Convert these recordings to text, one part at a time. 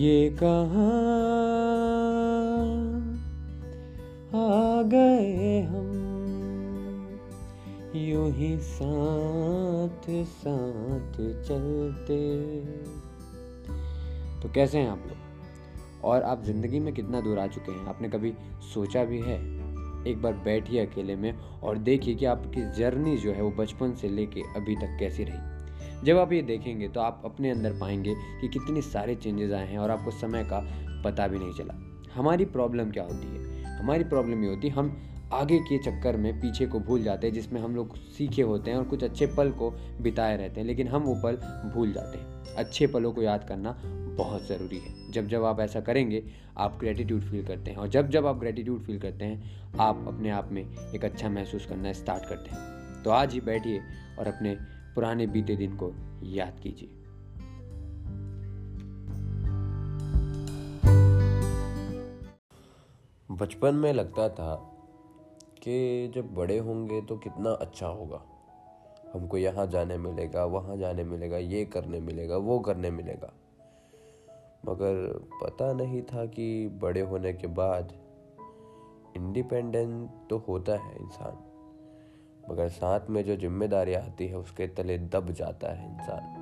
ये कहाँ आ गए हम? यूँ ही साथ साथ चलते। तो कैसे हैं आप लोग? और आप ज़िंदगी में कितना दूर आ चुके हैं? आपने कभी सोचा भी है? एक बार बैठिए अकेले में और देखिए कि आपकी जर्नी जो है वो बचपन से लेके अभी तक कैसी रही। जब आप ये देखेंगे तो आप अपने अंदर पाएँगे कि कितने सारे चेंजेस आए हैं और आपको समय का पता भी नहीं चला। हमारी प्रॉब्लम क्या होती है? हमारी प्रॉब्लम ये होती है, हम आगे के चक्कर में पीछे को भूल जाते हैं, जिसमें हम लोग सीखे होते हैं और कुछ अच्छे पल को बिताए रहते हैं, लेकिन हम वो पल भूल जाते हैं। अच्छे पलों को याद करना बहुत ज़रूरी है। जब जब आप ऐसा करेंगे, आप ग्रेटिट्यूड फील करते हैं और जब जब आप ग्रेटिट्यूड फील करते हैं, आप अपने आप में एक अच्छा महसूस करना स्टार्ट करते हैं। तो आज ही बैठिए और अपने पुराने बीते दिन को याद कीजिए। बचपन में लगता था कि जब बड़े होंगे तो कितना अच्छा होगा। हमको यहाँ जाने मिलेगा, वहाँ जाने मिलेगा, ये करने मिलेगा, वो करने मिलेगा। मगर पता नहीं था कि बड़े होने के बाद इंडिपेंडेंट तो होता है इंसान। मगर साथ में जो ज़िम्मेदारी आती है, उसके तले दब जाता है इंसान।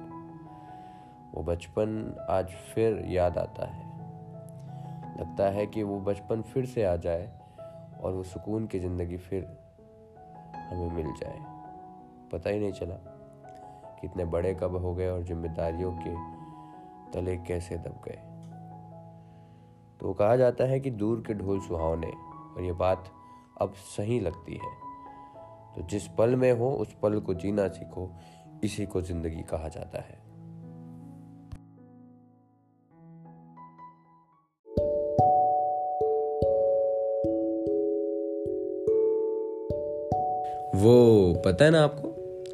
वो बचपन आज फिर याद आता है। लगता है कि वो बचपन फिर से आ जाए और वो सुकून की ज़िंदगी फिर हमें मिल जाए। पता ही नहीं चला कितने बड़े कब हो गए और जिम्मेदारियों के तले कैसे दब गए। तो कहा जाता है कि दूर के ढोल सुहावने, और ये बात अब सही लगती है। तो जिस पल में हो, उस पल को जीना सीखो। इसी को ज़िंदगी कहा जाता है। वो, पता है ना आपको?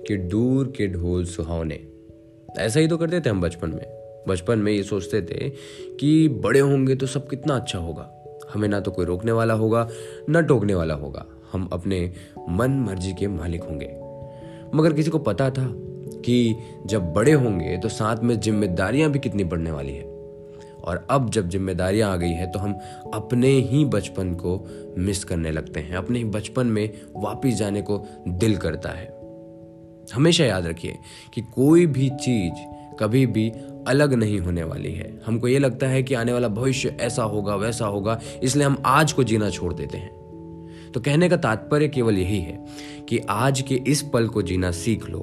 कि दूर के ढोल सुहावने। ऐसा ही तो करते थे हम बचपन में। बचपन में ये सोचते थे कि बड़े होंगे तो सब कितना अच्छा होगा। हमें ना तो कोई रोकने वाला होगा, ना टोकने वाला होगा। हम अपने मन मर्ज़ी के मालिक होंगे। मगर किसी को पता था कि जब बड़े होंगे तो साथ में जिम्मेदारियाँ भी कितनी बढ़ने वाली है। और अब जब जिम्मेदारियाँ आ गई है तो हम अपने ही बचपन को मिस करने लगते हैं। अपने ही बचपन में वापस जाने को दिल करता है। हमेशा याद रखिए कि कोई भी चीज़ कभी भी अलग नहीं होने वाली है। हमको ये लगता है कि आने वाला भविष्य ऐसा होगा, वैसा होगा, इसलिए हम आज को जीना छोड़ देते हैं। तो कहने का तात्पर्य केवल यही है कि आज के इस पल को जीना सीख लो,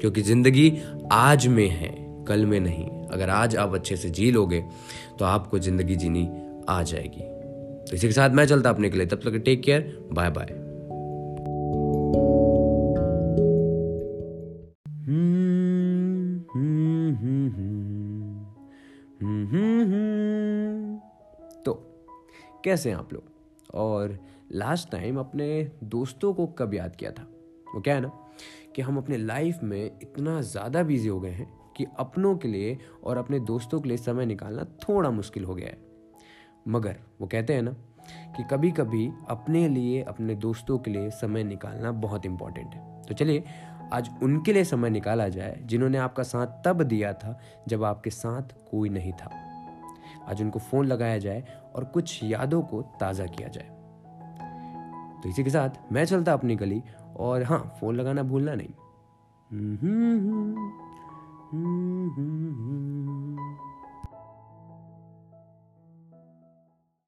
क्योंकि ज़िंदगी आज में है, कल में नहीं। अगर आज आप अच्छे से जी लोगे तो आपको ज़िंदगी जीनी आ जाएगी। तो इसी के साथ मैं चलता अपने के लिए। तब तक टेक केयर बाय बाय तो कैसे हैं आप लोग? और लास्ट टाइम अपने दोस्तों को कब याद किया था? वो क्या है ना, कि हम अपने लाइफ में इतना ज़्यादा बिज़ी हो गए हैं कि अपनों के लिए और अपने दोस्तों के लिए समय निकालना थोड़ा मुश्किल हो गया है। मगर वो कहते हैं ना, कि कभी कभी अपने लिए, अपने दोस्तों के लिए समय निकालना बहुत इंपॉर्टेंट है। तो चलिए, आज उनके लिए समय निकाला जाए, जिन्होंने आपका साथ तब दिया था जब आपके साथ कोई नहीं था। आज उनको फ़ोन लगाया जाए और कुछ यादों को ताज़ा किया जाए। तो इसी के साथ मैं चलता अपनी गली और हाँ फ़ोन लगाना भूलना नहीं। हम्म, हम्म, हम्म,